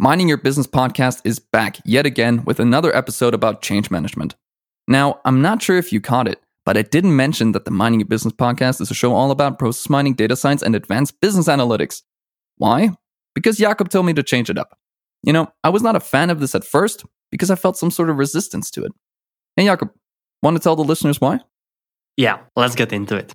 Mining Your Business podcast is back yet again with another episode about change management. Now, I'm not sure if you caught it, but I didn't mention that the Mining Your Business podcast is a show all about process mining, data science, and advanced business analytics. Why? Because Jakob told me to change it up. You know, I was not a fan of this at first because I felt some sort of resistance to it. Hey, Jakob, want to tell the listeners why? Yeah, let's get into it.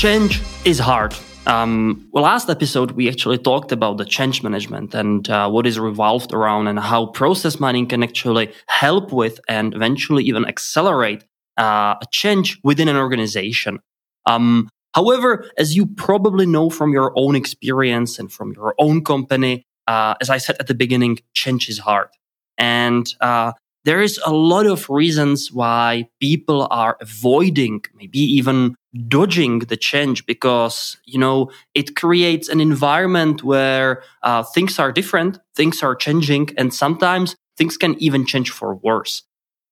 Change is hard. Um, well, last episode, we actually talked about the change management and uh, what is revolved around and how process mining can actually help with and eventually even accelerate uh, a change within an organization. Um, however, as you probably know from your own experience and from your own company, uh, as I said at the beginning, change is hard. And uh, there is a lot of reasons why people are avoiding, maybe even dodging the change because, you know, it creates an environment where uh, things are different, things are changing, and sometimes things can even change for worse.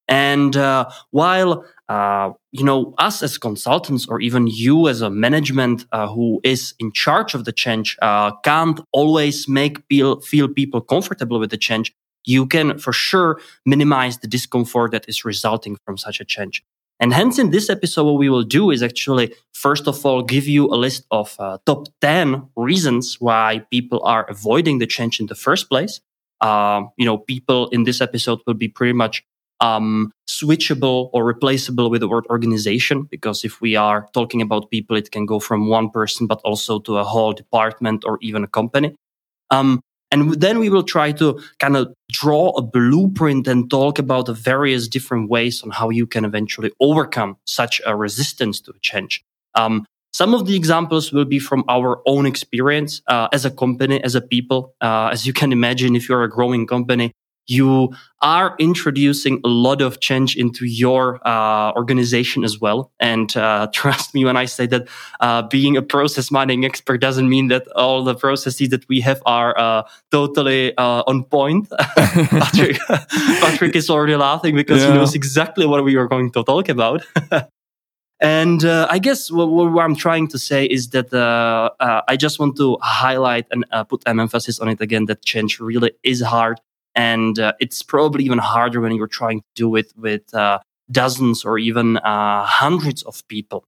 And uh, while uh, you know us as consultants, or even you as a management uh, who is in charge of the change, uh, can't always make feel, feel people comfortable with the change, you can for sure minimize the discomfort that is resulting from such a change. And hence, in this episode, what we will do is actually, first of all, give you a list of uh, top 10 reasons why people are avoiding the change in the first place. Uh, you know, people in this episode will be pretty much um, switchable or replaceable with the word organization, because if we are talking about people, it can go from one person, but also to a whole department or even a company. Um, and then we will try to kind of draw a blueprint and talk about the various different ways on how you can eventually overcome such a resistance to change. Um, some of the examples will be from our own experience uh, as a company, as a people. Uh, as you can imagine, if you're a growing company, you are introducing a lot of change into your uh, organization as well. And uh, trust me when I say that uh, being a process mining expert doesn't mean that all the processes that we have are uh, totally uh, on point. Patrick, Patrick is already laughing because yeah. he knows exactly what we are going to talk about. And uh, I guess what, what, I'm trying to say is that uh, uh, I just want to highlight and uh, put an emphasis on it again that change really is hard and uh, it's probably even harder when you're trying to do it with uh, dozens or even uh, hundreds of people.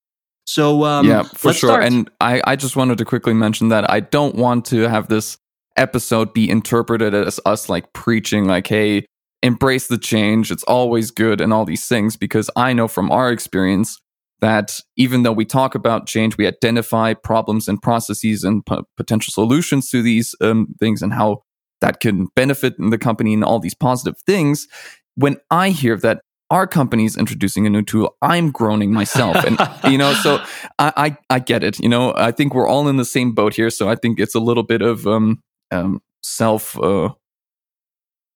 So um, yeah, for sure. Start. And I, I just wanted to quickly mention that I don't want to have this episode be interpreted as us like preaching like, hey, embrace the change. It's always good and all these things because I know from our experience that even though we talk about change, we identify problems and processes and p- potential solutions to these um, things and how that can benefit the company and all these positive things. When I hear that our company is introducing a new tool, I'm groaning myself. And, you know, so I, I, I, get it. You know, I think we're all in the same boat here. So I think it's a little bit of um, um, self, uh,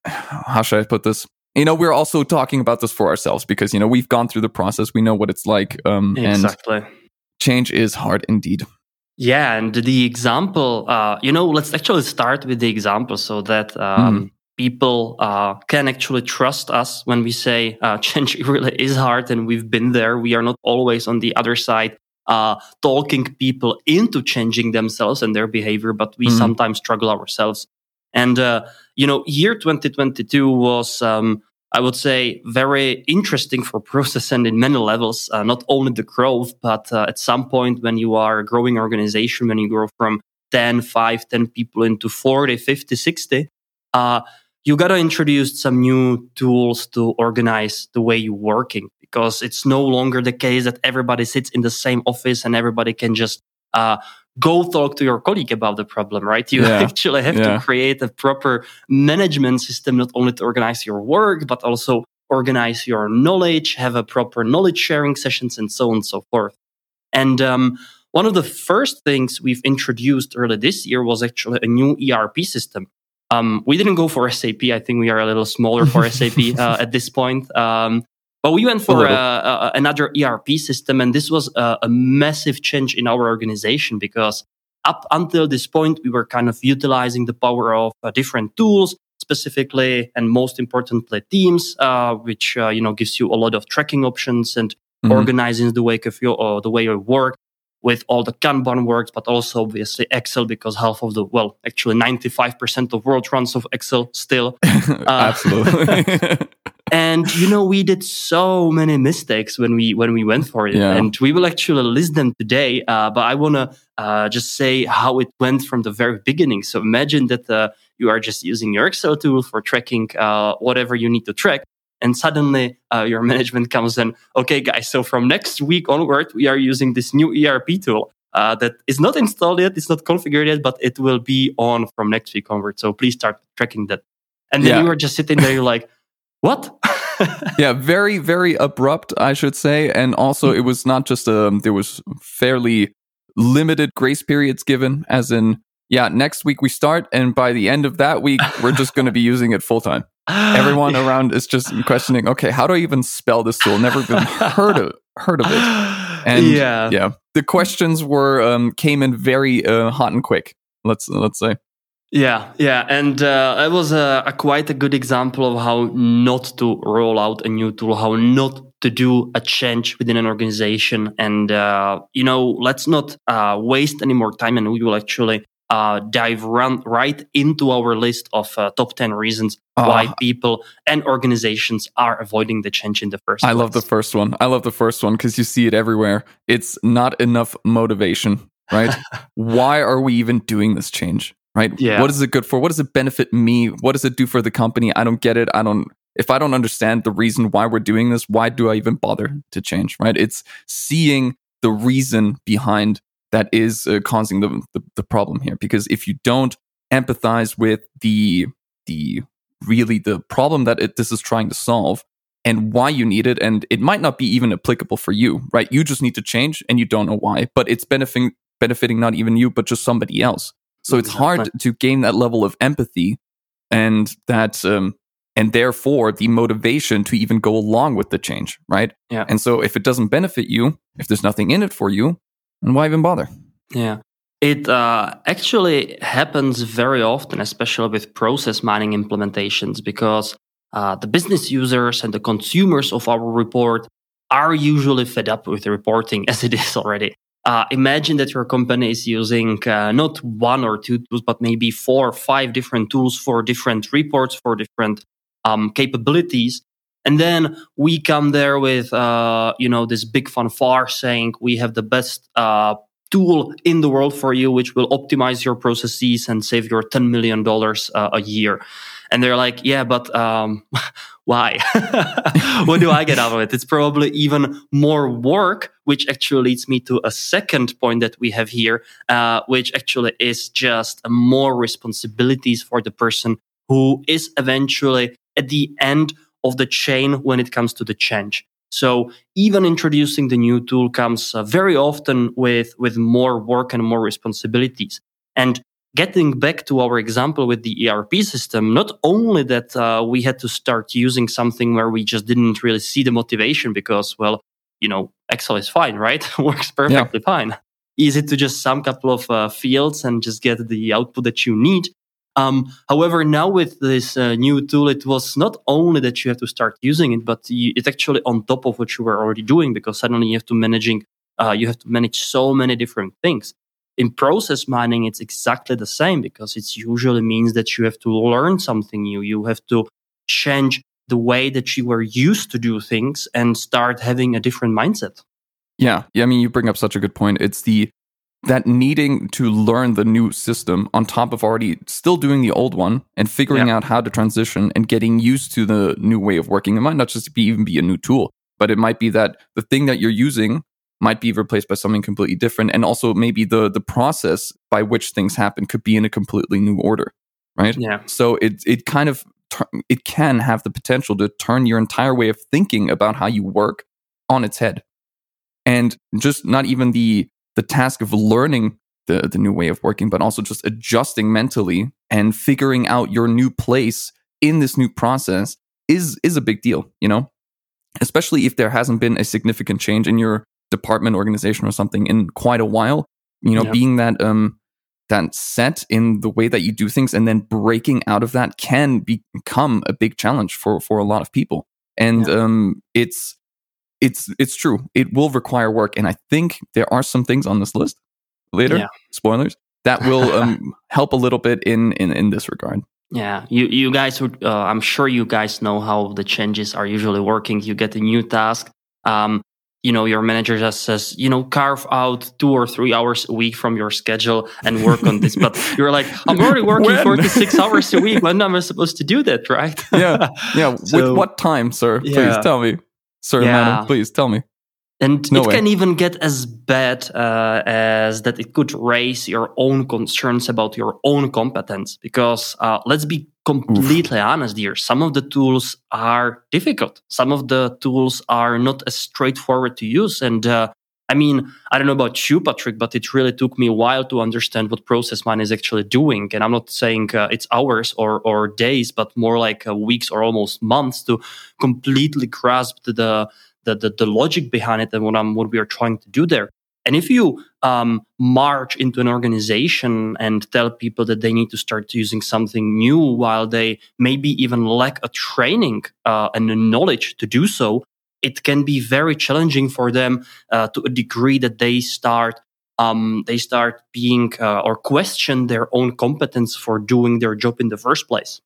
how should I put this? You know, we're also talking about this for ourselves because, you know, we've gone through the process. We know what it's like. Um, exactly. And change is hard indeed. Yeah, and the example, uh, you know, let's actually start with the example so that um, mm. people uh, can actually trust us when we say uh, change really is hard and we've been there. We are not always on the other side uh, talking people into changing themselves and their behavior, but we mm. sometimes struggle ourselves. And, uh, you know, year 2022 was um, I would say, very interesting for process and in many levels, uh, not only the growth, but uh, at some point when you are a growing organization, when you grow from 10, 5, 10 people into 40, 50, 60, uh, you got to introduce some new tools to organize the way you're working because it's no longer the case that everybody sits in the same office and everybody can just uh, go talk to your colleague about the problem, right? You yeah. actually have yeah. to create a proper management system, not only to organize your work, but also organize your knowledge, have a proper knowledge sharing sessions, and so on and so forth. And um, one of the first things we've introduced early this year was actually a new ERP system. Um, we didn't go for SAP. I think we are a little smaller for SAP uh, at this point. Um, but we went for uh, another ERP system, and this was a, a massive change in our organization because up until this point, we were kind of utilizing the power of uh, different tools, specifically and most importantly, Teams, uh, which uh, you know gives you a lot of tracking options and mm-hmm. organizing the way of your the way you work with all the Kanban works, but also obviously Excel because half of the well, actually ninety five percent of world runs of Excel still. Uh, Absolutely. and you know we did so many mistakes when we when we went for it yeah. and we will actually list them today uh, but i want to uh, just say how it went from the very beginning so imagine that uh, you are just using your excel tool for tracking uh, whatever you need to track and suddenly uh, your management comes in okay guys so from next week onward we are using this new erp tool uh, that is not installed yet it's not configured yet but it will be on from next week onward so please start tracking that and then yeah. you are just sitting there you're like what? yeah, very, very abrupt, I should say. And also, it was not just a, um, there was fairly limited grace periods given, as in, yeah, next week we start, and by the end of that week, we're just going to be using it full time. Everyone around is just questioning, okay, how do I even spell this tool? Never even heard of heard of it. And yeah, yeah, the questions were um, came in very uh, hot and quick. Let's let's say. Yeah, yeah, and uh, it was a, a, quite a good example of how not to roll out a new tool, how not to do a change within an organization, and uh, you know, let's not uh, waste any more time, and we will actually uh, dive run right into our list of uh, top ten reasons why ah. people and organizations are avoiding the change in the first. I place. love the first one. I love the first one because you see it everywhere. It's not enough motivation, right? why are we even doing this change? Right? Yeah. What is it good for? What does it benefit me? What does it do for the company? I don't get it. I don't, if I don't understand the reason why we're doing this, why do I even bother to change, right? It's seeing the reason behind that is uh, causing the, the, the problem here. Because if you don't empathize with the, the really the problem that it, this is trying to solve, and why you need it. And it might not be even applicable for you, right? You just need to change and you don't know why, but it's benefiting, benefiting not even you, but just somebody else. So it's hard to gain that level of empathy and that, um, and therefore the motivation to even go along with the change, right? Yeah. And so if it doesn't benefit you, if there's nothing in it for you, then why even bother? Yeah. It uh, actually happens very often, especially with process mining implementations, because uh, the business users and the consumers of our report are usually fed up with the reporting as it is already. Uh, imagine that your company is using uh, not one or two tools, but maybe four or five different tools for different reports, for different um, capabilities. And then we come there with, uh, you know, this big fanfare saying we have the best uh, tool in the world for you, which will optimize your processes and save your $10 million uh, a year. And they're like, yeah, but um, why? what do I get out of it? It's probably even more work, which actually leads me to a second point that we have here, uh, which actually is just more responsibilities for the person who is eventually at the end of the chain when it comes to the change. So even introducing the new tool comes uh, very often with, with more work and more responsibilities. And getting back to our example with the ERP system, not only that uh, we had to start using something where we just didn't really see the motivation because, well, you know, Excel is fine, right? Works perfectly yeah. fine. Easy to just sum a couple of uh, fields and just get the output that you need. Um, however, now with this uh, new tool, it was not only that you have to start using it, but you, it's actually on top of what you were already doing because suddenly you have to managing, uh, you have to manage so many different things in process mining, it's exactly the same because it usually means that you have to learn something new. You have to change the way that you were used to do things and start having a different mindset. Yeah. Yeah. I mean, you bring up such a good point. It's the, that needing to learn the new system on top of already still doing the old one and figuring yeah. out how to transition and getting used to the new way of working. It might not just be even be a new tool, but it might be that the thing that you're using might be replaced by something completely different and also maybe the the process by which things happen could be in a completely new order right yeah so it it kind of it can have the potential to turn your entire way of thinking about how you work on its head and just not even the the task of learning the, the new way of working but also just adjusting mentally and figuring out your new place in this new process is is a big deal you know? Especially if there hasn't been a significant change in your department organization or something in quite a while you know being that um that set in the way that you do things and then breaking out of that can become a big challenge for for a lot of people. And um it's it's it's true. It will require work, and I think there are some things on this list later. Yeah. Spoilers that will um, help a little bit in in in this regard. Yeah, you you guys would. Uh, I'm sure you guys know how the changes are usually working. You get a new task. Um, you know, your manager just says, you know, carve out two or three hours a week from your schedule and work on this. But you're like, I'm already working When? 46 hours a week. When am I supposed to do that, right? Yeah, yeah. So- With what time, sir? Please Yeah. tell me, sir, Yeah. madam. Please tell me. And No it way. can even get as bad uh, as that it could raise your own concerns about your own competence. Because uh, let's be completely honest here, some of the tools are difficult. Some of the tools are not as straightforward to use. And uh, I mean, I don't know about you, Patrick, but it really took me a while to understand what Process Mine is actually doing. And I'm not saying uh, it's hours or, or days, but more like uh, weeks or almost months to completely grasp the the, the, the logic behind it and what, I'm, what we are trying to do there. And if you um, march into an organization and tell people that they need to start using something new while they maybe even lack a training uh, and the knowledge to do so, it can be very challenging for them uh, to a degree that they start um, they start being uh, or question their own competence for doing their job in the first place.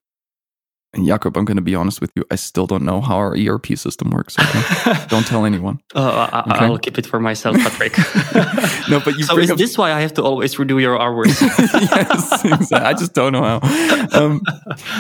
And Jakob, I'm going to be honest with you. I still don't know how our ERP system works. Okay? don't tell anyone. Uh, I, Okay. I'll keep it for myself, Patrick. No, but you so bring is up this why I have to always redo your hours? yes, exactly. I just don't know how. Um,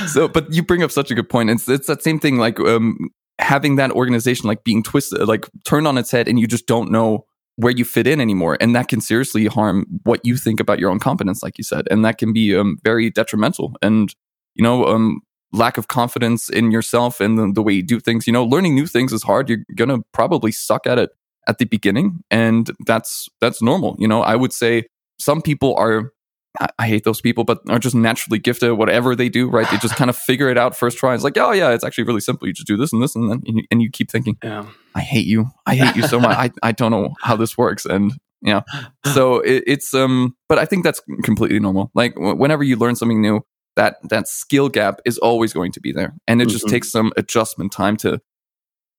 so, but you bring up such a good point. It's it's that same thing, like um, having that organization like being twisted, like turned on its head, and you just don't know where you fit in anymore, and that can seriously harm what you think about your own competence, like you said, and that can be um, very detrimental. And you know, um, lack of confidence in yourself and the, the way you do things. You know, learning new things is hard. You're gonna probably suck at it at the beginning, and that's that's normal. You know, I would say some people are I, I hate those people, but are just naturally gifted whatever they do, right? They just kind of figure it out first try. It's like, oh yeah, it's actually really simple. You just do this and this, and then and you, and you keep thinking, yeah. I hate you. I hate you so much. I, I don't know how this works. And yeah, so it, it's um, but I think that's completely normal. Like w- whenever you learn something new, that that skill gap is always going to be there, and it just Mhm. takes some adjustment time to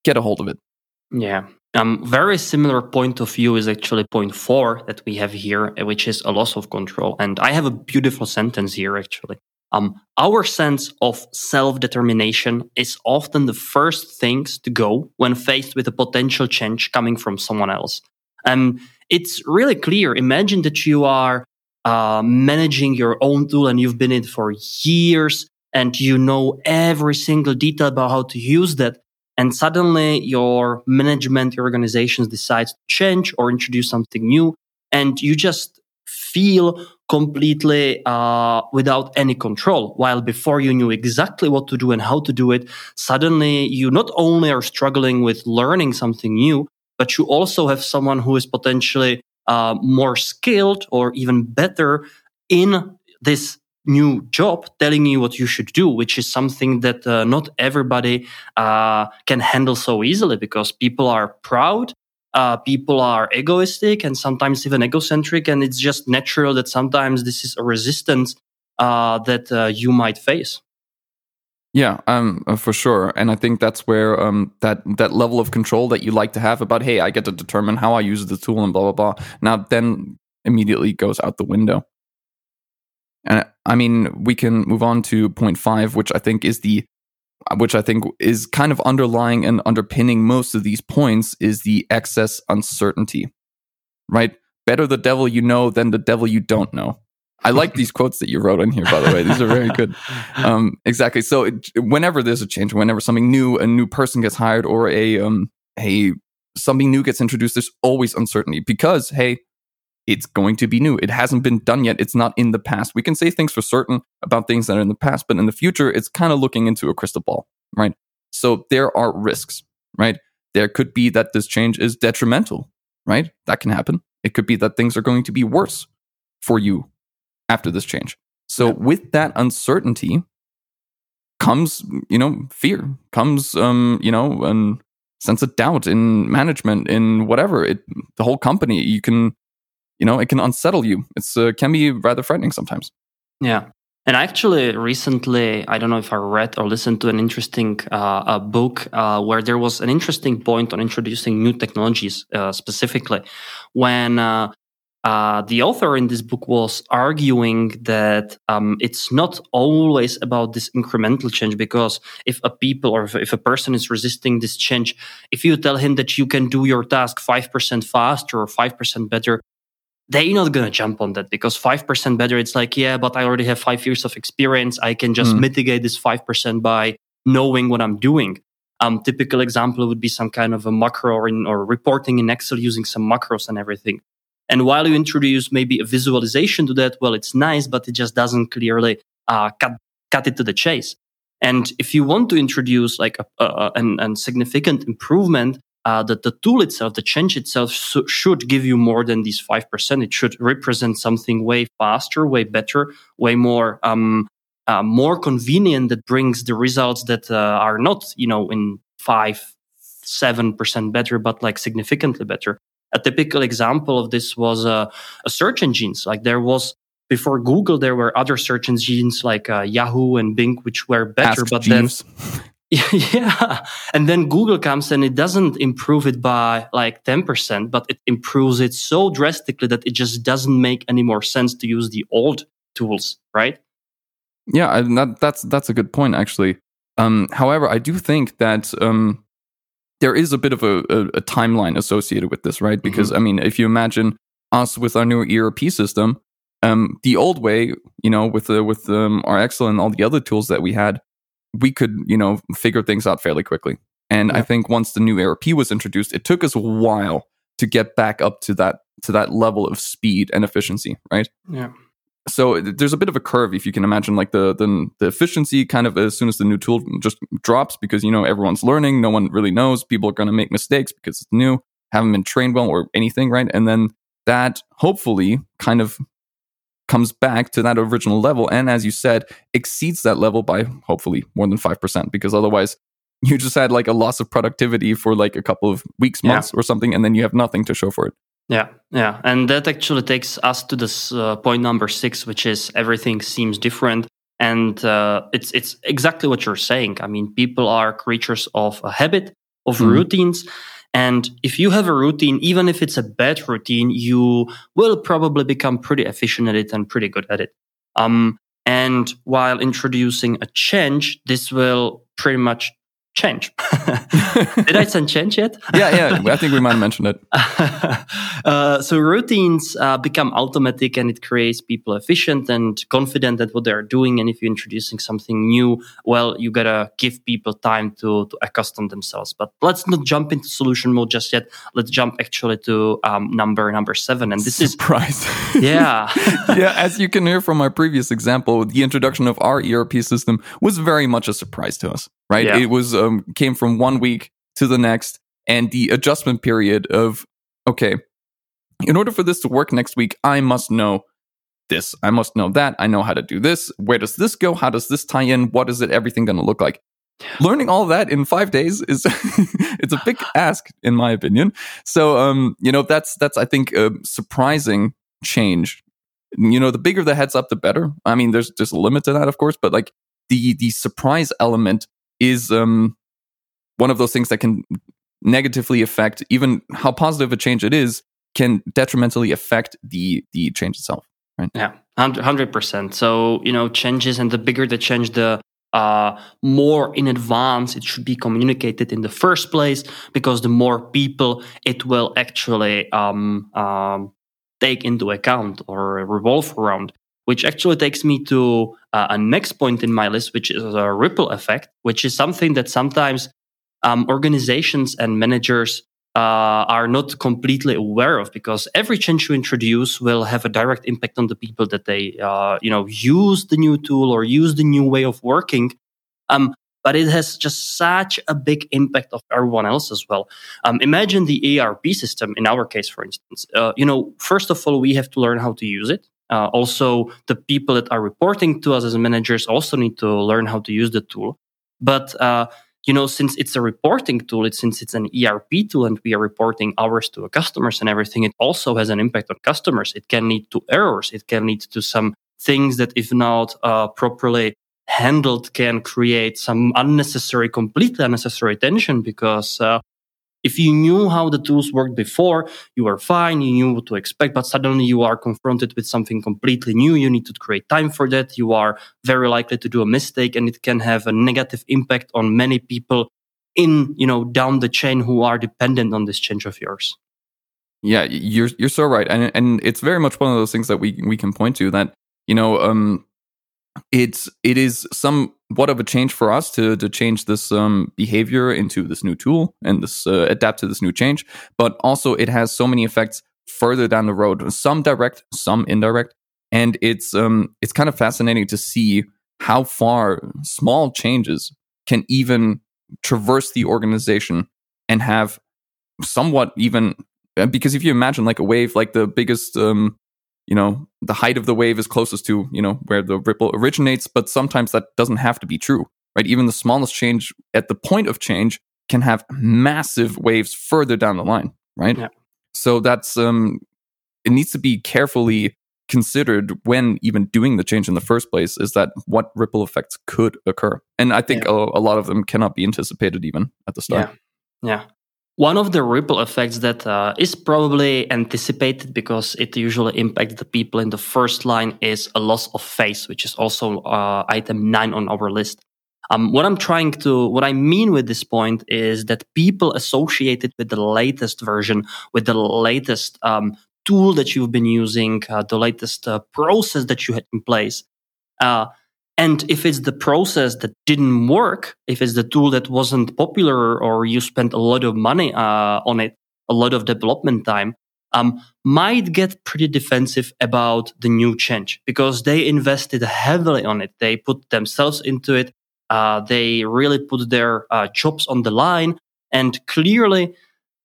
get a hold of it. Yeah. Um, very similar point of view is actually point four that we have here, uh, which is a loss of control. And I have a beautiful sentence here, actually. Um, our sense of self-determination is often the first things to go when faced with a potential change coming from someone else. And it's really clear. Imagine that you are uh, managing your own tool and you've been in it for years and you know every single detail about how to use that and suddenly your management your organizations decides to change or introduce something new and you just feel completely uh, without any control while before you knew exactly what to do and how to do it suddenly you not only are struggling with learning something new but you also have someone who is potentially uh, more skilled or even better in this new job telling you what you should do, which is something that uh, not everybody uh, can handle so easily because people are proud, uh, people are egoistic, and sometimes even egocentric. And it's just natural that sometimes this is a resistance uh, that uh, you might face. Yeah, um, uh, for sure, and I think that's where um that that level of control that you like to have about hey, I get to determine how I use the tool and blah blah blah. Now then, immediately goes out the window. And I mean, we can move on to point five, which I think is the, which I think is kind of underlying and underpinning most of these points is the excess uncertainty, right? Better the devil you know than the devil you don't know. I like these quotes that you wrote in here, by the way. These are very good. Um, exactly. So it, whenever there's a change, whenever something new, a new person gets hired, or a um, a something new gets introduced, there's always uncertainty because hey, it's going to be new. It hasn't been done yet. It's not in the past. We can say things for certain about things that are in the past, but in the future, it's kind of looking into a crystal ball, right? So there are risks, right? There could be that this change is detrimental, right? That can happen. It could be that things are going to be worse for you after this change. So Yeah. with that uncertainty comes, you know, fear, comes, um, you know, a sense of doubt in management, in whatever it, the whole company. You can, you know, it can unsettle you. It's uh, can be rather frightening sometimes. Yeah. And actually, recently, I don't know if I read or listened to an interesting uh, book uh, where there was an interesting point on introducing new technologies uh, specifically. When uh, uh, the author in this book was arguing that um, it's not always about this incremental change because if a people or if, if a person is resisting this change, if you tell him that you can do your task 5% faster or 5% better, they're not going to jump on that because 5% better, it's like, yeah, but I already have five years of experience. I can just mm. mitigate this 5% by knowing what I'm doing. Um, typical example would be some kind of a macro or, in, or reporting in Excel using some macros and everything. And while you introduce maybe a visualization to that, well, it's nice, but it just doesn't clearly uh, cut, cut it to the chase. And if you want to introduce like a, a, a, a significant improvement, uh, that the tool itself, the change itself sh- should give you more than these 5%. It should represent something way faster, way better, way more, um, uh, more convenient that brings the results that uh, are not, you know, in five, 7% better, but like significantly better. A typical example of this was uh, a search engines. Like there was before Google, there were other search engines like uh, Yahoo and Bing, which were better, Ask but Jeeves. then yeah. And then Google comes and it doesn't improve it by like 10%, but it improves it so drastically that it just doesn't make any more sense to use the old tools, right? Yeah, that, that's that's a good point actually. Um, however, I do think that um, there is a bit of a, a, a timeline associated with this, right? Mm-hmm. Because mm-hmm. I mean, if you imagine us with our new ERP system, um, the old way, you know, with the, with um, our Excel and all the other tools that we had, we could, you know, figure things out fairly quickly. And yeah. I think once the new ERP was introduced, it took us a while to get back up to that to that level of speed and efficiency, right? Yeah. So there's a bit of a curve if you can imagine like the, the the efficiency kind of as soon as the new tool just drops because you know everyone's learning, no one really knows, people are going to make mistakes because it's new, haven't been trained well or anything, right? And then that hopefully kind of comes back to that original level and as you said exceeds that level by hopefully more than 5% because otherwise you just had like a loss of productivity for like a couple of weeks months yeah. or something and then you have nothing to show for it yeah yeah and that actually takes us to this uh, point number 6 which is everything seems different and uh, it's it's exactly what you're saying i mean people are creatures of a habit of mm. routines and if you have a routine, even if it's a bad routine, you will probably become pretty efficient at it and pretty good at it. Um, and while introducing a change, this will pretty much change. Did I say change yet? yeah, yeah. I think we might have mentioned it. uh, so routines uh, become automatic and it creates people efficient and confident at what they're doing. And if you're introducing something new, well, you gotta give people time to, to accustom themselves. But let's not jump into solution mode just yet. Let's jump actually to um, number number seven. And this surprise. is surprise. yeah, yeah. As you can hear from my previous example, the introduction of our ERP system was very much a surprise to us right? Yeah. It was um, came from one week to the next, and the adjustment period of okay, in order for this to work next week, I must know this, I must know that, I know how to do this. Where does this go? How does this tie in? What is it? Everything going to look like? Learning all that in five days is it's a big ask, in my opinion. So, um, you know, that's that's I think a surprising change. You know, the bigger the heads up, the better. I mean, there's there's a limit to that, of course, but like the the surprise element is um, one of those things that can negatively affect even how positive a change it is can detrimentally affect the the change itself right? Yeah 100% so you know changes and the bigger the change the uh, more in advance it should be communicated in the first place because the more people it will actually um, um, take into account or revolve around which actually takes me to uh, a next point in my list, which is a ripple effect, which is something that sometimes um, organizations and managers uh, are not completely aware of because every change you introduce will have a direct impact on the people that they uh, you know use the new tool or use the new way of working. Um, but it has just such a big impact of everyone else as well. Um, imagine the erp system in our case for instance. Uh, you know first of all we have to learn how to use it uh, also, the people that are reporting to us as managers also need to learn how to use the tool. But uh, you know, since it's a reporting tool, it, since it's an ERP tool, and we are reporting hours to customers and everything, it also has an impact on customers. It can lead to errors. It can lead to some things that, if not uh, properly handled, can create some unnecessary, completely unnecessary tension because uh, if you knew how the tools worked before, you were fine, you knew what to expect, but suddenly you are confronted with something completely new. You need to create time for that. You are very likely to do a mistake and it can have a negative impact on many people in, you know, down the chain who are dependent on this change of yours. Yeah, you're you're so right. And and it's very much one of those things that we we can point to that, you know, um it's it is somewhat of a change for us to to change this um, behavior into this new tool and this uh, adapt to this new change. But also, it has so many effects further down the road. Some direct, some indirect, and it's um it's kind of fascinating to see how far small changes can even traverse the organization and have somewhat even uh, because if you imagine like a wave like the biggest um you know the height of the wave is closest to you know where the ripple originates but sometimes that doesn't have to be true right? Even the smallest change at the point of change can have massive waves further down the line right? Yeah. so that's um it needs to be carefully considered when even doing the change in the first place is that what ripple effects could occur. And i think yeah. a, a, lot of them cannot be anticipated even at the start. Yeah. Yeah one of the ripple effects that uh, is probably anticipated because it usually impacts the people in the first line is a loss of face, which is also uh, item nine on our list. Um, what I'm trying to, what I mean with this point is that people associated with the latest version, with the latest um, tool that you've been using, uh, the latest uh, process that you had in place, uh, and if it's the process that didn't work, if it's the tool that wasn't popular or you spent a lot of money uh, on it, a lot of development time, um, might get pretty defensive about the new change because they invested heavily on it. They put themselves into it. Uh, they really put their uh, jobs on the line and clearly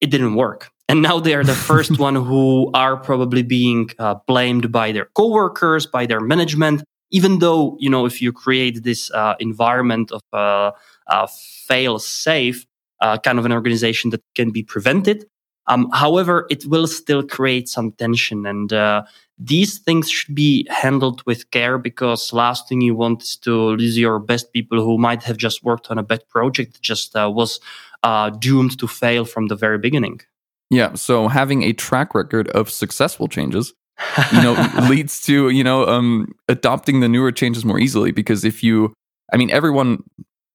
it didn't work. And now they are the first one who are probably being uh, blamed by their coworkers, by their management, even though you know if you create this uh, environment of uh, uh, fail safe uh, kind of an organization that can be prevented um, however it will still create some tension. And uh, these things should be handled with care because last thing you want is to lose your best people who might have just worked on a bad project that just uh, was doomed to fail from the very beginning. Yeah so having a track record of successful changes you know leads to you know um adopting the newer changes more easily because if you i mean everyone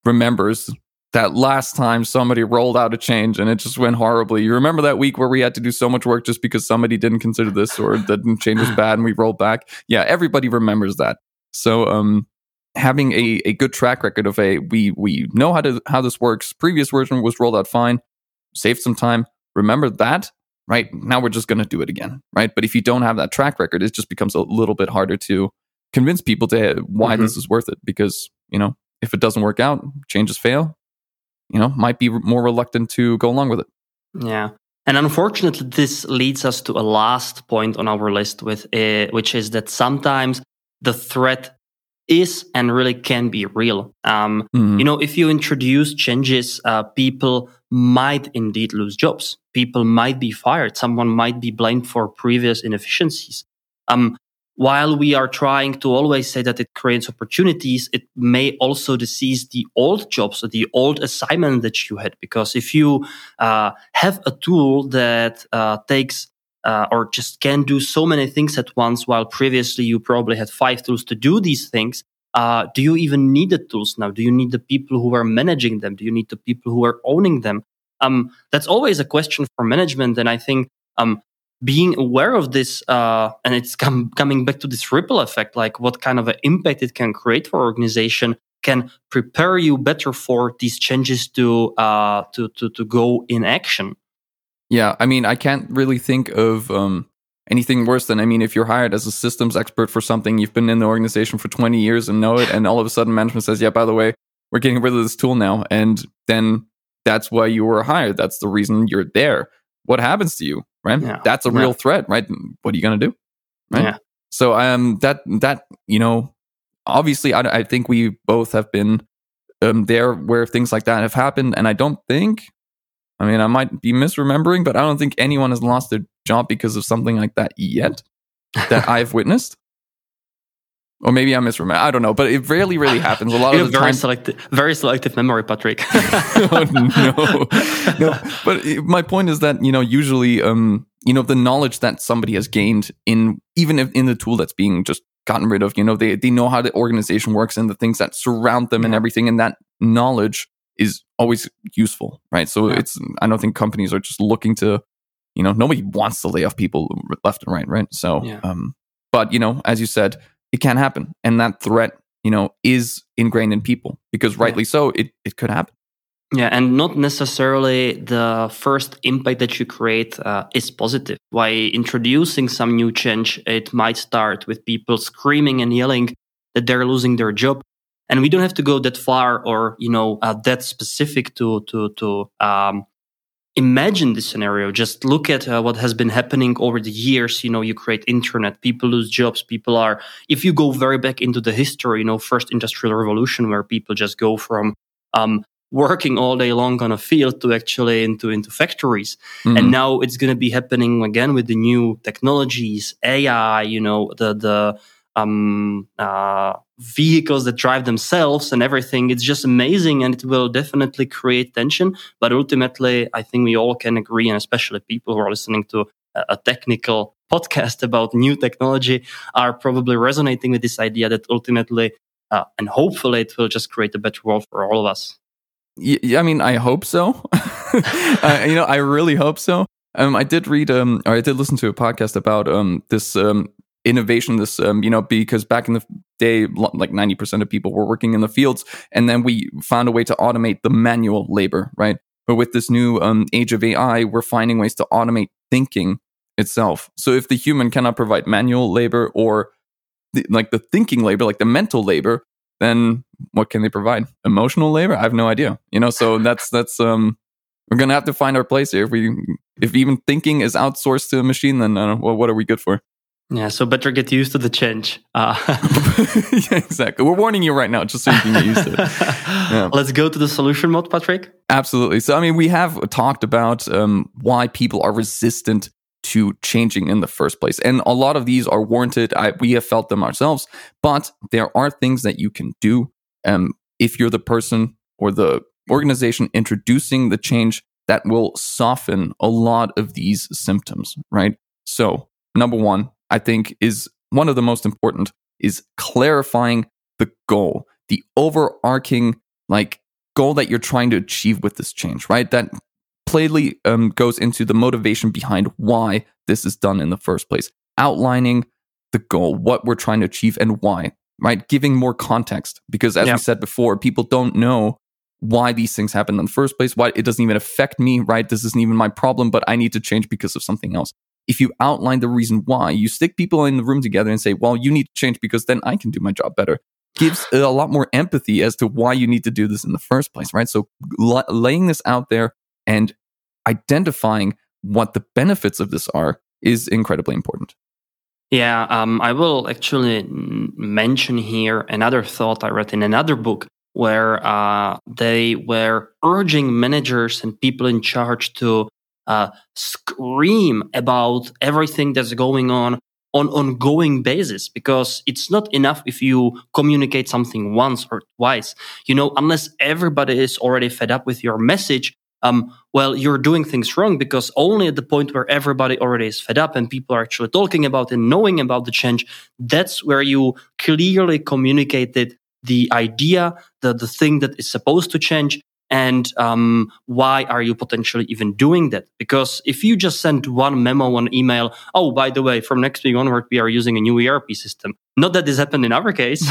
remembers that last time somebody rolled out a change and it just went horribly. You remember that week where we had to do so much work just because somebody didn't consider this or the change was bad and we rolled back? Yeah everybody remembers that. So um having a, a good track record of a we we know how to how this works. Previous version was rolled out fine. Saved some time. Remember that right? Now we're just going to do it again, right? But if you don't have that track record, it just becomes a little bit harder to convince people to why mm-hmm. this is worth it because, you know, if it doesn't work out, changes fail, you know, might be more reluctant to go along with it. Yeah. And unfortunately, this leads us to a last point on our list, with uh, which is that sometimes the threat is and really can be real. Um, mm-hmm. You know, if you introduce changes, uh, people might indeed lose jobs. People might be fired. Someone might be blamed for previous inefficiencies. Um, while we are trying to always say that it creates opportunities, it may also disease the old jobs, or the old assignment that you had. Because if you uh, have a tool that uh, takes uh, or just can do so many things at once, while previously you probably had five tools to do these things, uh, do you even need the tools now? Do you need the people who are managing them? Do you need the people who are owning them? Um, that's always a question for management. And I think um, being aware of this, uh, and it's com- coming back to this ripple effect, like what kind of an impact it can create for organization, can prepare you better for these changes to uh, to, to to go in action. Yeah, I mean, I can't really think of um, anything worse than I mean, if you're hired as a systems expert for something, you've been in the organization for 20 years and know it, and all of a sudden management says, "Yeah, by the way, we're getting rid of this tool now," and then that's why you were hired. That's the reason you're there. What happens to you, right? Yeah. That's a real yeah. threat, right? What are you going to do, right? Yeah. So um, that that you know, obviously, I, I think we both have been um, there where things like that have happened, and I don't think. I mean, I might be misremembering, but I don't think anyone has lost their job because of something like that yet that I've witnessed. or maybe I misremember. I don't know, but it rarely really happens. A lot you of the very time, selective, very selective memory, Patrick. oh, no, no. But my point is that you know, usually, um, you know, the knowledge that somebody has gained in even if in the tool that's being just gotten rid of, you know, they they know how the organization works and the things that surround them and everything, and that knowledge is always useful, right? So Yeah. it's I don't think companies are just looking to, you know, nobody wants to lay off people left and right, right? So, Yeah. um, but you know, as you said, it can happen, and that threat, you know, is ingrained in people because rightly so, it it could happen. Yeah, and not necessarily the first impact that you create uh, is positive. By introducing some new change, it might start with people screaming and yelling that they're losing their job, and we don't have to go that far or you know uh, that specific to to to um, imagine this scenario. Just look at uh, what has been happening over the years. You know, you create internet, people lose jobs, people are. If you go very back into the history, you know, first industrial revolution where people just go from um, working all day long on a field to actually into into factories Mhm. and now it's going to be happening again with the new technologies ai you know the the um uh vehicles that drive themselves and everything it's just amazing and it will definitely create tension but ultimately i think we all can agree and especially people who are listening to a, technical podcast about new technology are probably resonating with this idea that ultimately uh, and hopefully it will just create a better world for all of us Yeah, I mean, I hope so. You know, I really hope so. Um, I did read, um, or I did listen to a podcast about um this um innovation. This um, you know, because back in the day, like ninety percent of people were working in the fields, and then we found a way to automate the manual labor, right? But with this new um age of AI, we're finding ways to automate thinking itself. So if the human cannot provide manual labor or the, like the thinking labor, like the mental labor, then what can they provide? Emotional labor? I have no idea. You know, so that's that's um we're gonna have to find our place here. If we if even thinking is outsourced to a machine, then uh, well, what are we good for? Yeah so better get used to the change uh, yeah, exactly. We're warning you right now, just so you can get used to it. Yeah. Let's go to the solution mode, Patrick. Absolutely. So, I mean, we have talked about um, why people are resistant to changing in the first place. And a lot of these are warranted. I, we have felt them ourselves, but there are things that you can do um, if you're the person or the organization introducing the change that will soften a lot of these symptoms, right? So, number one, I think is one of the most important is clarifying the goal, the overarching like goal that you're trying to achieve with this change, right? That plainly um, goes into the motivation behind why this is done in the first place, outlining the goal, what we're trying to achieve, and why, right? Giving more context because, as Yeah. we said before, people don't know why these things happen in the first place, why it doesn't even affect me, right? This isn't even my problem, but I need to change because of something else. If you outline the reason why, you stick people in the room together and say, well, you need to change because then I can do my job better gives a lot more empathy as to why you need to do this in the first place, right? So la- laying this out there and identifying what the benefits of this are is incredibly important. Yeah, um, I will actually mention here another thought I read in another book where uh, they were urging managers and people in charge to uh, scream about everything that's going on on ongoing basis because it's not enough if you communicate something once or twice. You know unless everybody is already fed up with your message um, well you're doing things wrong because only at the point where everybody already is fed up and people are actually talking about and knowing about the change that's where you clearly communicated the idea the, the thing that is supposed to change and um, why are you potentially even doing that? Because if you just send one memo, one email, oh, by the way, from next week onward, we are using a new ERP system. Not that this happened in our case,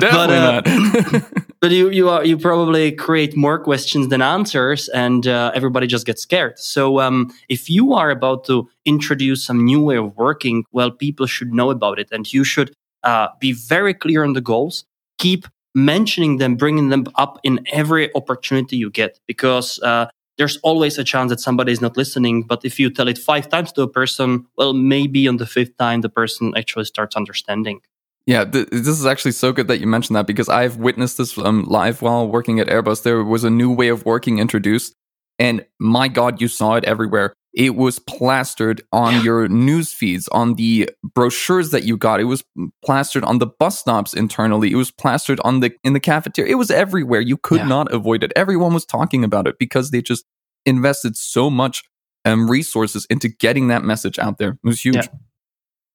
Definitely but, uh, not. but you you are you probably create more questions than answers, and uh, everybody just gets scared. So um, if you are about to introduce some new way of working, well, people should know about it, and you should uh, be very clear on the goals. Keep mentioning them, bringing them up in every opportunity you get, because uh, there's always a chance that somebody is not listening. But if you tell it five times to a person, well, maybe on the fifth time the person actually starts understanding. Yeah, th- this is actually so good that you mentioned that because I've witnessed this um, live while working at Airbus. There was a new way of working introduced, And my God, you saw it everywhere. It was plastered on your news feeds, on the brochures that you got. It was plastered on the bus stops internally. It was plastered on the in the cafeteria. It was everywhere. You could yeah. not avoid it. Everyone was talking about it because they just invested so much um, resources into getting that message out there. It was huge. Yeah.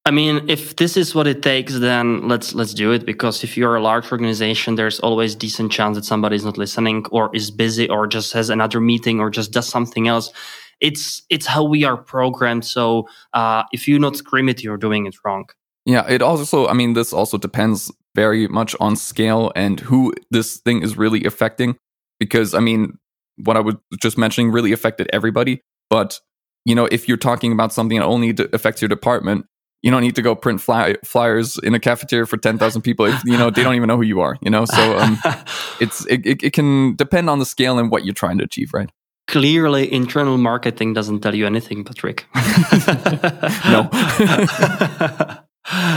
I mean, if this is what it takes, then let's let's do it. Because if you're a large organization, there's always decent chance that somebody's not listening, or is busy, or just has another meeting, or just does something else. It's it's how we are programmed. So uh, if you not scream it, you're doing it wrong. Yeah, it also. I mean, this also depends very much on scale and who this thing is really affecting. Because I mean, what I was just mentioning really affected everybody. But you know, if you're talking about something that only affects your department, you don't need to go print fly- flyers in a cafeteria for 10,000 people if you know they don't even know who you are you know so um, it's it, it, it, can depend on the scale and what you're trying to achieve right clearly internal marketing doesn't tell you anything patrick no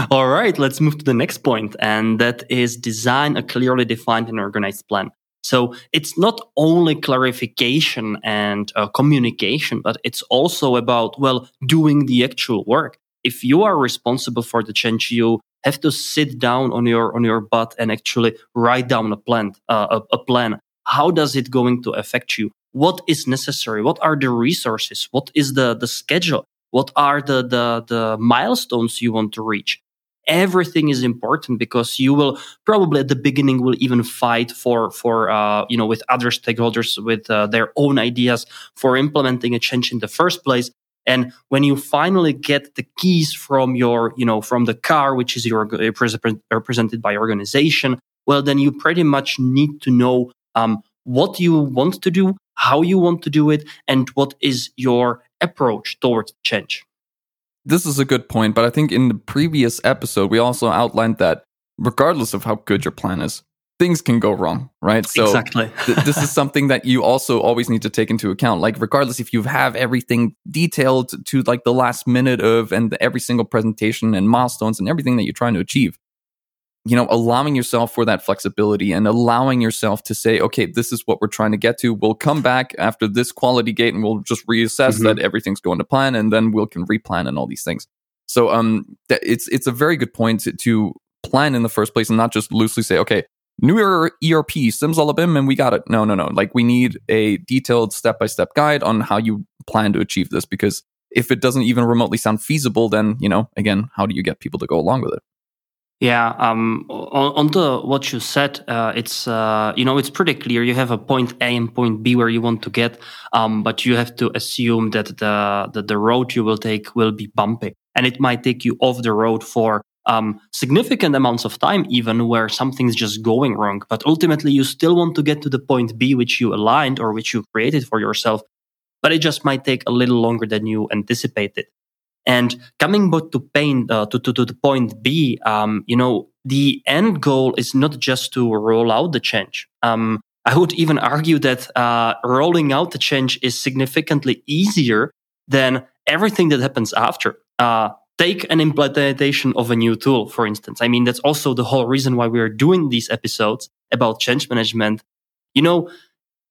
all right let's move to the next point and that is design a clearly defined and organized plan so it's not only clarification and uh, communication, but it's also about, well, doing the actual work if you are responsible for the change, you have to sit down on your on your butt and actually write down a plan. Uh, a, a plan. How does it going to affect you? What is necessary? What are the resources? What is the the schedule? What are the the the milestones you want to reach? everything is important because you will probably at the beginning will even fight for for uh, you know with other stakeholders with uh, their own ideas for implementing a change in the first place and when you finally get the keys from your, you know, from the car, which is your represented by organization, well, then you pretty much need to know um, what you want to do, how you want to do it, and what is your approach towards change. This is a good point, but I think in the previous episode, we also outlined that regardless of how good your plan is, things can go wrong, right? So exactly. th- this is something that you also always need to take into account. Like regardless if you have everything detailed to like the last minute of and every single presentation and milestones and everything that you're trying to achieve, you know, allowing yourself for that flexibility and allowing yourself to say, okay, this is what we're trying to get to. We'll come back after this quality gate and we'll just reassess mm-hmm. that everything's going to plan and then we'll can replan and all these things. So um, it's it's a very good point to, to plan in the first place and not just loosely say, okay, new ERP, Simsalabim, and we got it. No, no, no. Like we need a detailed step by step guide on how you plan to achieve this because if it doesn't even remotely sound feasible, then, you know, again, how do you get people to go along with it? Yeah, um, on, on what you said, uh, it's uh, you know it's pretty clear. You have a point A and point B where you want to get, um, but you have to assume that the, the the road you will take will be bumpy, and it might take you off the road for um, significant amounts of time, even where something's just going wrong. But ultimately, you still want to get to the point B, which you aligned or which you created for yourself. But it just might take a little longer than you anticipated. And coming back to uh, to, to, to the point B, um, you know, the end goal is not just to roll out the change. Um, I would even argue that uh, rolling out the change is significantly easier than everything that happens after. Uh, take an implementation of a new tool, for instance. I mean, that's also the whole reason why we're doing these episodes about change management. You know,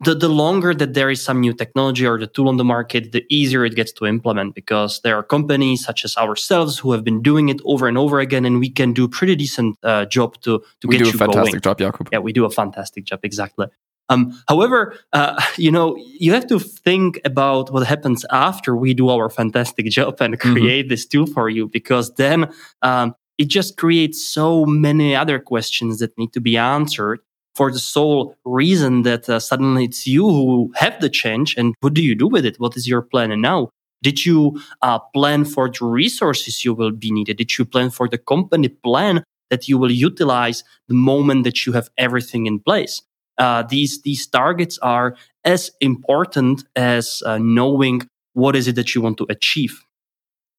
the, the longer that there is some new technology or the tool on the market, the easier it gets to implement because there are companies such as ourselves who have been doing it over and over again, and we can do a pretty decent uh, job to, to we get you going. We do a fantastic job, Jakub. Yeah, we do a fantastic job, exactly. Um, however, uh, you know, you have to think about what happens after we do our fantastic job and mm-hmm. create mm-hmm. this tool for you, because then um, it just creates so many other questions that need to be answered for the sole reason that uh, suddenly it's you who have the change. And what do you do with it? What is your plan and now? Did you uh, plan for the resources you will be needed? Did you plan for the company plan that you will utilize the moment that you have everything in place? uh, these these targets are as important as uh, knowing what is it that you want to achieve.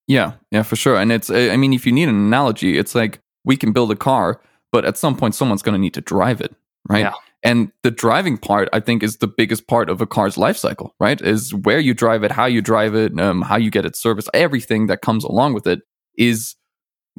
Yeah, yeah, for sure. And it's I mean, if you need an analogy, it's like we can build a car, but at some point, someone's going to need to drive it, right? Yeah. And the driving part, I think, is the biggest part of a car's life cycle, right? Is where you drive it, how you drive it, um, how you get it serviced, everything that comes along with it is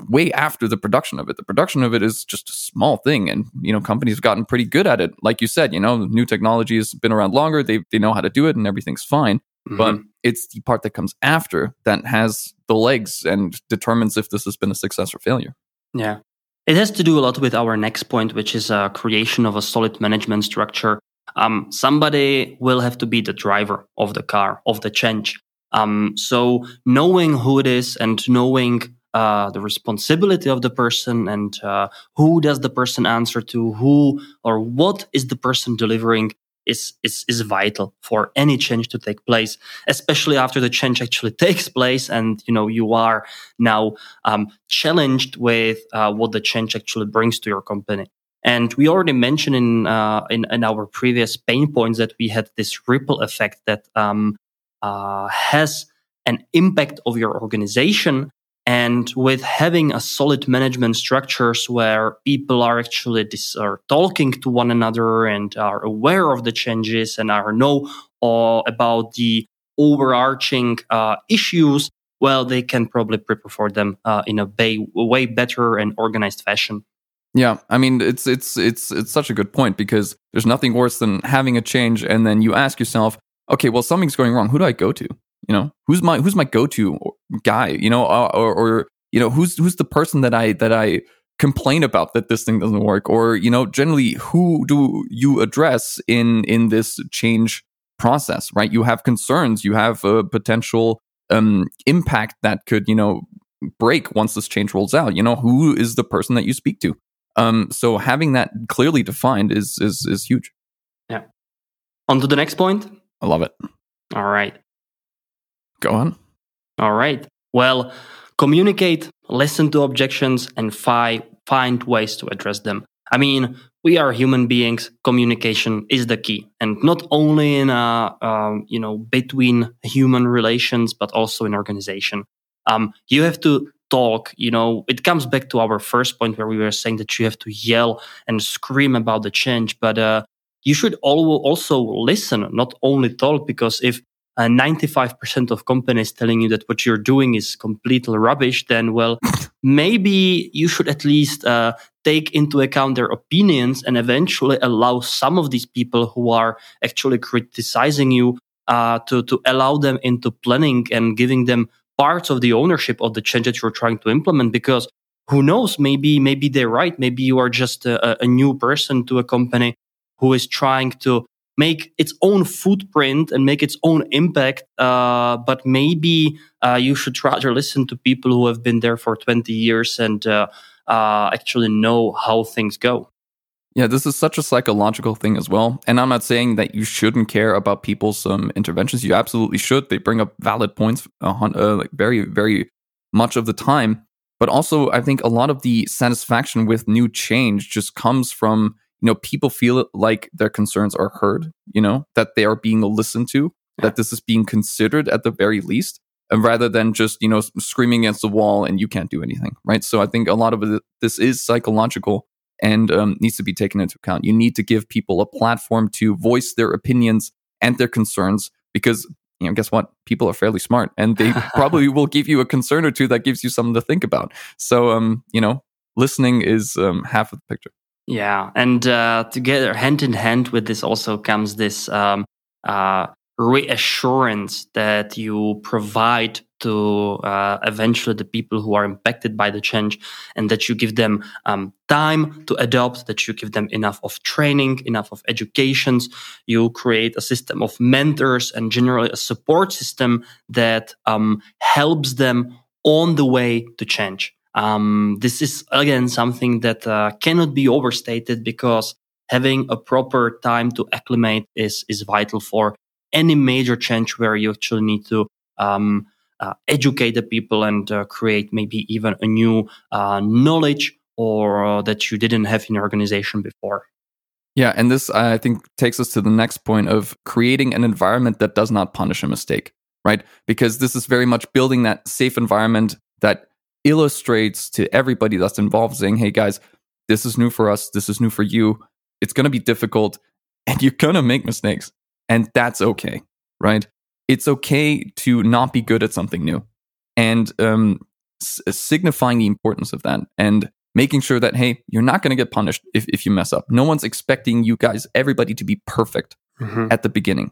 way after the production of it. The production of it is just a small thing, and you know companies have gotten pretty good at it. Like you said, you know, new technology has been around longer. They they know how to do it, and everything's fine. Mm-hmm. But it's the part that comes after that has the legs and determines if this has been a success or failure. Yeah. It has to do a lot with our next point, which is a creation of a solid management structure. Um, somebody will have to be the driver of the car, of the change. Um, so knowing who it is and knowing uh, the responsibility of the person and uh, who does the person answer to, who or what is the person delivering is, is, is vital for any change to take place, especially after the change actually takes place and, you know, you are now um, challenged with uh, what the change actually brings to your company. And we already mentioned in, uh, in, in our previous pain points that we had this ripple effect that um, uh, has an impact of your organization and with having a solid management structures where people are actually dis- are talking to one another and are aware of the changes and are know uh, about the overarching uh, issues, well, they can probably prepare for them uh, in a way, way better and organized fashion. Yeah, I mean it's it's it's it's such a good point because there's nothing worse than having a change and then you ask yourself, okay, well something's going wrong. Who do I go to? You know, who's my who's my go to guy? You know, or, or you know, who's who's the person that I that I complain about that this thing doesn't work, or you know, generally, who do you address in in this change process? Right? You have concerns. You have a potential um, impact that could you know break once this change rolls out. You know, who is the person that you speak to? Um, so having that clearly defined is is is huge. Yeah. On to the next point. I love it. All right. Go on. All right. Well, communicate, listen to objections, and fi- find ways to address them. I mean, we are human beings. Communication is the key, and not only in uh, um, you know between human relations, but also in organization. Um, you have to talk. You know, it comes back to our first point where we were saying that you have to yell and scream about the change, but uh, you should also listen, not only talk. Because if uh, 95% of companies telling you that what you're doing is completely rubbish, then, well, maybe you should at least uh, take into account their opinions and eventually allow some of these people who are actually criticizing you uh, to, to allow them into planning and giving them parts of the ownership of the change that you're trying to implement because who knows maybe maybe they're right. Maybe you are just a, a new person to a company who is trying to make its own footprint and make its own impact. Uh, but maybe uh, you should rather listen to people who have been there for 20 years and uh, uh, actually know how things go. Yeah, this is such a psychological thing as well. And I'm not saying that you shouldn't care about people's um, interventions. You absolutely should. They bring up valid points uh, like very, very much of the time. But also, I think a lot of the satisfaction with new change just comes from you know people feel like their concerns are heard you know that they are being listened to yeah. that this is being considered at the very least and rather than just you know screaming against the wall and you can't do anything right? So i think a lot of it, this is psychological and um, needs to be taken into account. You need to give people a platform to voice their opinions and their concerns because you know guess what? People are fairly smart and they probably will give you a concern or two that gives you something to think about. So um you know listening is um, half of the picture yeah, and uh, together, hand in hand with this, also comes this um, uh, reassurance that you provide to uh, eventually the people who are impacted by the change, and that you give them um, time to adopt, that you give them enough of training, enough of educations. You create a system of mentors and generally a support system that um, helps them on the way to change. Um, this is again something that uh, cannot be overstated because having a proper time to acclimate is is vital for any major change where you actually need to um, uh, educate the people and uh, create maybe even a new uh, knowledge or uh, that you didn't have in your organization before. Yeah, and this I think takes us to the next point of creating an environment that does not punish a mistake, right? Because this is very much building that safe environment that illustrates to everybody that's involved saying, hey guys, this is new for us. This is new for you. It's going to be difficult and you're going to make mistakes. And that's okay, right? It's okay to not be good at something new. And um, s- signifying the importance of that and making sure that hey you're not going to get punished if, if you mess up no one's expecting you guys everybody to be perfect Mhm. at the beginning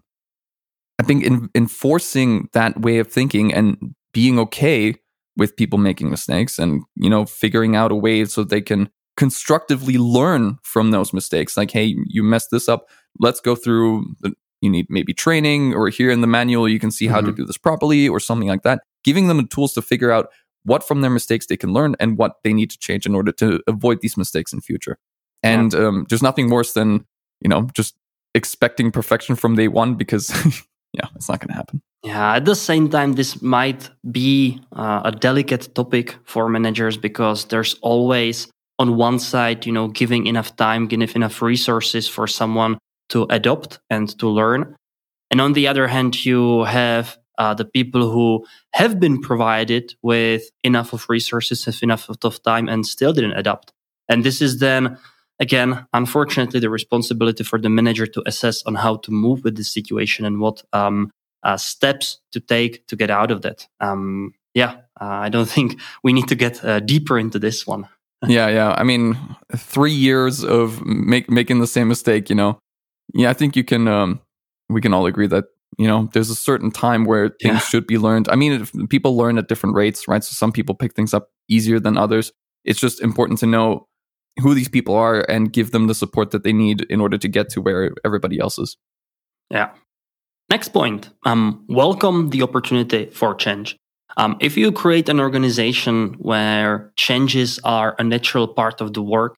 i think in, enforcing that way of thinking and being okay with people making mistakes and you know figuring out a way so they can constructively learn from those mistakes. Like hey you messed this up. Let's go through the, you need maybe training or here in the manual you can see how to Mhm. do this properly or something like that. Giving them the tools to figure out what from their mistakes they can learn and what they need to change in order to avoid these mistakes in future. And um, there's nothing worse than you know just expecting perfection from day one because yeah it's not going to happen Yeah, at the same time, this might be uh, a delicate topic for managers because there's always, on one side, you know, giving enough time, giving enough resources for someone to adopt and to learn. And on the other hand, you have uh, the people who have been provided with enough of resources, have enough of time, and still didn't adapt. And this is then, again, unfortunately, the responsibility for the manager to assess on how to move with the situation and what um, uh, steps to take to get out of that. Um, yeah, uh, I don't think we need to get uh, deeper into this one. yeah yeah i mean three years of make, making the same mistake you know yeah i think you can um we can all agree that you know there's a certain time where things Yeah. should be learned i mean if people learn at different rates right so some people pick things up easier than others it's just important to know who these people are and give them the support that they need in order to get to where everybody else is Yeah. Next point. Um, welcome the opportunity for change. Um, if you create an organization where changes are a natural part of the work,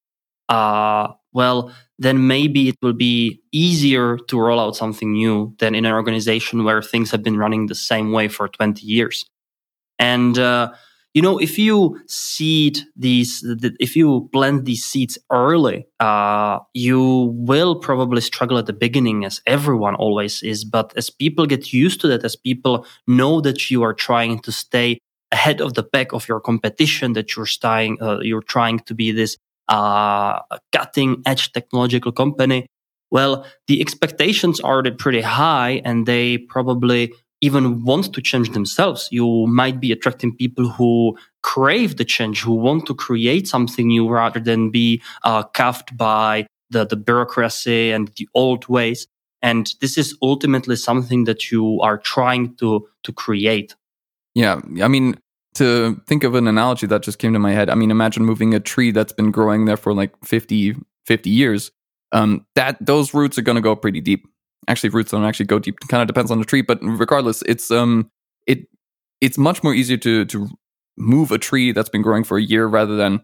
uh, well, then maybe it will be easier to roll out something new than in an organization where things have been running the same way for 20 years. And, uh, you know, if you seed these, if you plant these seeds early, uh, you will probably struggle at the beginning, as everyone always is. But as people get used to that, as people know that you are trying to stay ahead of the pack of your competition, that you're trying, uh, you're trying to be this uh, cutting edge technological company. Well, the expectations are pretty high, and they probably even want to change themselves. You might be attracting people who crave the change, who want to create something new rather than be uh, cuffed by the, the bureaucracy and the old ways. And this is ultimately something that you are trying to, to create. Yeah, I mean, to think of an analogy that just came to my head, I mean, imagine moving a tree that's been growing there for like 50, 50 years. Um, that those roots are going to go pretty deep. Actually, roots don't actually go deep. Kind of depends on the tree, but regardless, it's um, it it's much more easier to to move a tree that's been growing for a year rather than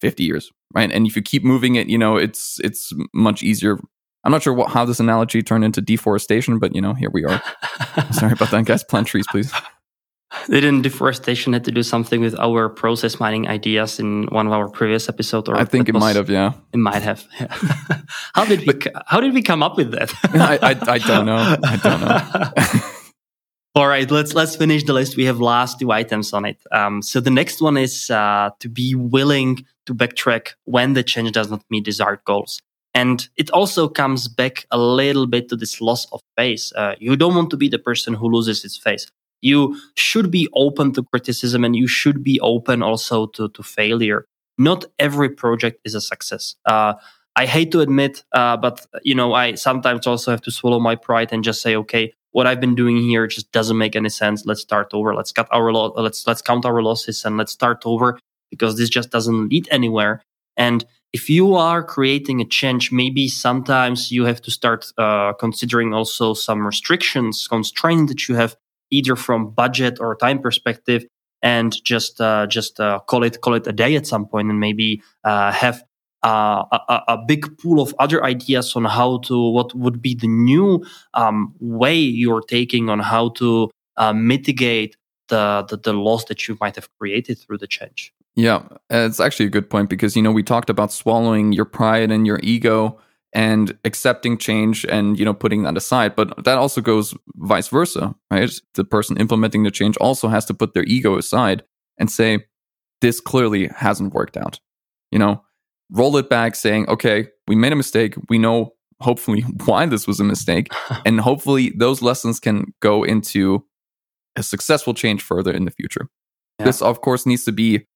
50 years, right? And if you keep moving it, you know, it's it's much easier. I'm not sure what, how this analogy turned into deforestation, but you know, here we are. Sorry about that, guys. Plant trees, please. Didn't deforestation had to do something with our process mining ideas in one of our previous episodes? Or I think it was- might have, yeah. It might have. Yeah. how did we? How did we come up with that? I, I, I don't know. I don't know. All right, let's let's finish the list. We have last two items on it. Um, so the next one is uh, to be willing to backtrack when the change does not meet desired goals. And it also comes back a little bit to this loss of face. Uh, you don't want to be the person who loses its face. You should be open to criticism and you should be open also to, to failure. Not every project is a success. Uh, I hate to admit, uh, but you know, I sometimes also have to swallow my pride and just say, okay, what I've been doing here just doesn't make any sense. Let's start over. Let's cut our lo- let's let's count our losses and let's start over because this just doesn't lead anywhere. And if you are creating a change, maybe sometimes you have to start uh, considering also some restrictions, constraints that you have either from budget or time perspective, and just uh, just uh, call it call it a day at some point, and maybe uh, have uh, a, a big pool of other ideas on how to what would be the new um, way you're taking on how to uh, mitigate the, the the loss that you might have created through the change. Yeah, it's actually a good point because you know we talked about swallowing your pride and your ego and accepting change and you know putting that aside, but that also goes vice versa, right? The person implementing the change also has to put their ego aside and say this clearly hasn't worked out. You know, roll it back saying, "Okay, we made a mistake. We know hopefully why this was a mistake and hopefully those lessons can go into a successful change further in the future." Yeah. This, of course, needs to be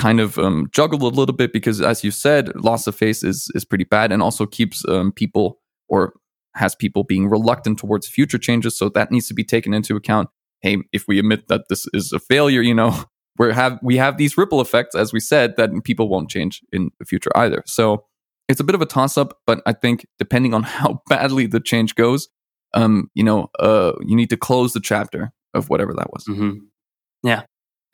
kind of um, juggled a little bit because, as you said, loss of face is is pretty bad, and also keeps um, people or has people being reluctant towards future changes. So that needs to be taken into account. Hey, if we admit that this is a failure, you know, we have we have these ripple effects, as we said, that people won't change in the future either. So it's a bit of a toss up, but I think depending on how badly the change goes, um, you know, uh, you need to close the chapter of whatever that was. Mm-hmm. Yeah.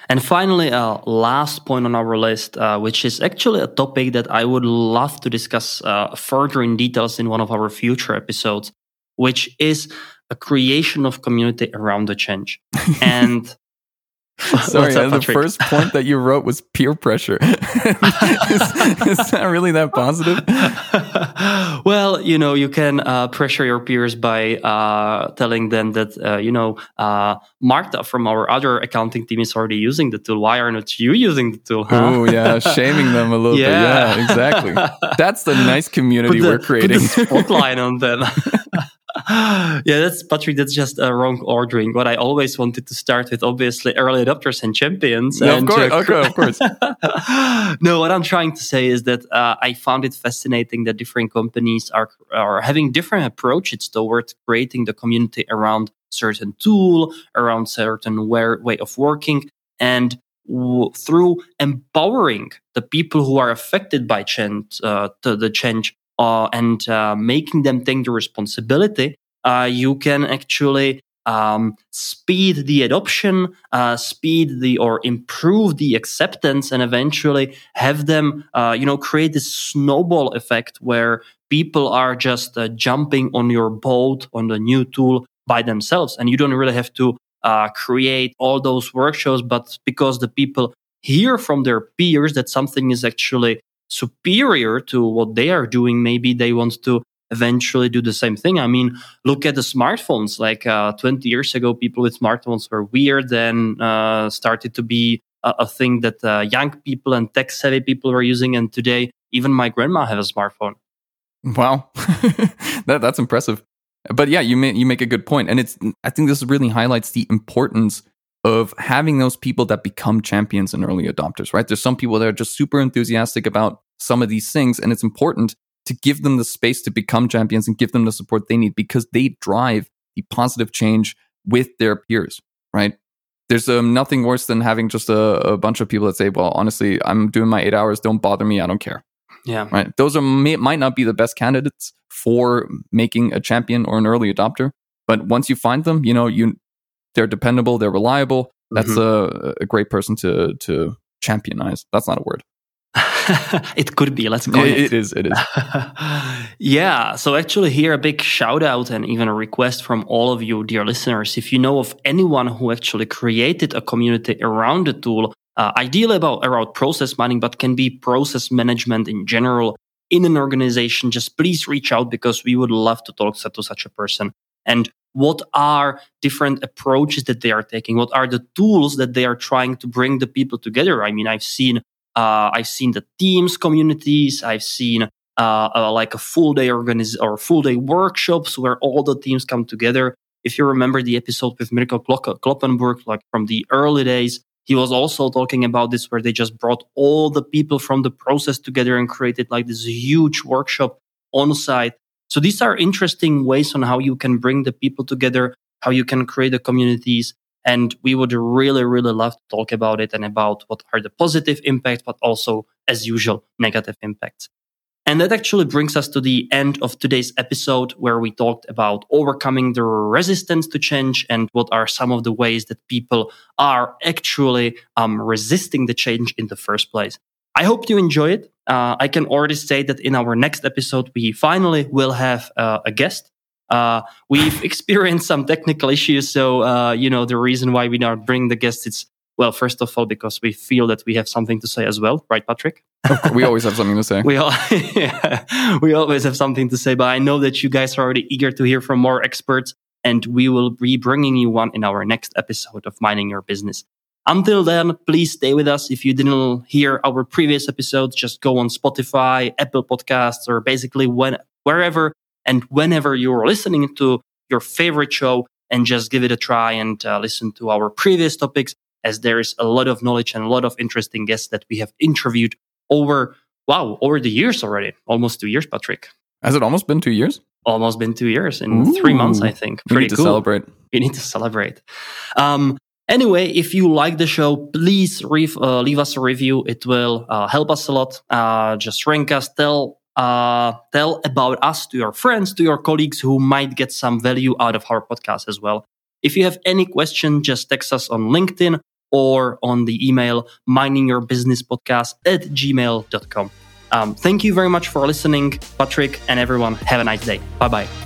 And finally, uh, last point on our list, uh, which is actually a topic that I would love to discuss uh, further in details in one of our future episodes, which is a creation of community around the change. and Sorry, up, the first point that you wrote was peer pressure. is, is, that really that positive? well, you know, you can uh, pressure your peers by uh, telling them that, uh, you know, uh, Marta from our other accounting team is already using the tool. Why are not you using the tool? Huh? Oh, yeah, shaming them a little yeah. bit. Yeah, exactly. That's the nice community the, we're creating. Put the spotlight on them. yeah, that's Patrick. That's just a wrong ordering. What I always wanted to start with, obviously, early adopters and champions. Yeah, and, of course, uh, okay, of course. no, what I'm trying to say is that uh, I found it fascinating that different companies are are having different approaches towards creating the community around certain tool, around certain way, way of working, and w- through empowering the people who are affected by change, uh, the change uh, and uh, making them take the responsibility, uh, you can actually um, speed the adoption, uh, speed the or improve the acceptance, and eventually have them, uh, you know, create this snowball effect where people are just uh, jumping on your boat on the new tool by themselves, and you don't really have to create all those workshops, but because the people hear from their peers that something is actually superior to what they are doing, maybe they want to eventually do the same thing. I mean, look at the smartphones. Like uh, 20 years ago, people with smartphones were weird and uh, started to be a, a thing that uh, young people and tech savvy people were using. And today, even my grandma has a smartphone. Wow, that, that's impressive. But yeah, you make, you make a good point, and it's I think this really highlights the importance of having those people that become champions and early adopters, right? There's some people that are just super enthusiastic about some of these things, and it's important to give them the space to become champions and give them the support they need because they drive the positive change with their peers, right? There's um, nothing worse than having just a, a bunch of people that say, well, honestly, I'm doing my eight hours. Don't bother me. I don't care. Yeah. Right. Those are may, might not be the best candidates for making a champion or an early adopter, but once you find them, you know, you they're dependable, they're reliable. That's mm-hmm. a, a great person to to championize. That's not a word. it could be. Let's go. It, it is. It is. yeah. So actually, here a big shout out and even a request from all of you, dear listeners. If you know of anyone who actually created a community around the tool, uh, ideally about around process mining, but can be process management in general in an organization, just please reach out because we would love to talk to such a person. And what are different approaches that they are taking? What are the tools that they are trying to bring the people together? I mean i've seen uh, i've seen the teams communities. I've seen uh, uh, like a full day organiz- or full day workshops where all the teams come together. If you remember the episode with Mirko Kloppenburg, like from the early days, he was also talking about this where they just brought all the people from the process together and created like this huge workshop on site so these are interesting ways on how you can bring the people together, how you can create the communities. And we would really, really love to talk about it and about what are the positive impacts, but also, as usual, negative impacts. And that actually brings us to the end of today's episode where we talked about overcoming the resistance to change and what are some of the ways that people are actually um, resisting the change in the first place. I hope you enjoy it. Uh, I can already say that in our next episode, we finally will have uh, a guest. Uh, we've experienced some technical issues. So, uh, you know, the reason why we don't bring the guest is, well, first of all, because we feel that we have something to say as well. Right, Patrick? we always have something to say. we, all, yeah, we always have something to say. But I know that you guys are already eager to hear from more experts. And we will be bringing you one in our next episode of Mining Your Business. Until then, please stay with us. If you didn't hear our previous episodes, just go on Spotify, Apple Podcasts, or basically when, wherever and whenever you're listening to your favorite show and just give it a try and uh, listen to our previous topics. as there is a lot of knowledge and a lot of interesting guests that we have interviewed over, wow, over the years already. Almost two years, Patrick. Has it almost been two years? Almost been two years in Ooh, three months, I think. Pretty we need to cool. celebrate. We need to celebrate. Um, Anyway, if you like the show, please re- uh, leave us a review. It will uh, help us a lot. Uh, just rank us, tell uh, tell about us to your friends, to your colleagues who might get some value out of our podcast as well. If you have any question, just text us on LinkedIn or on the email miningyourbusinesspodcast at gmail.com. Um, thank you very much for listening, Patrick, and everyone. Have a nice day. Bye bye.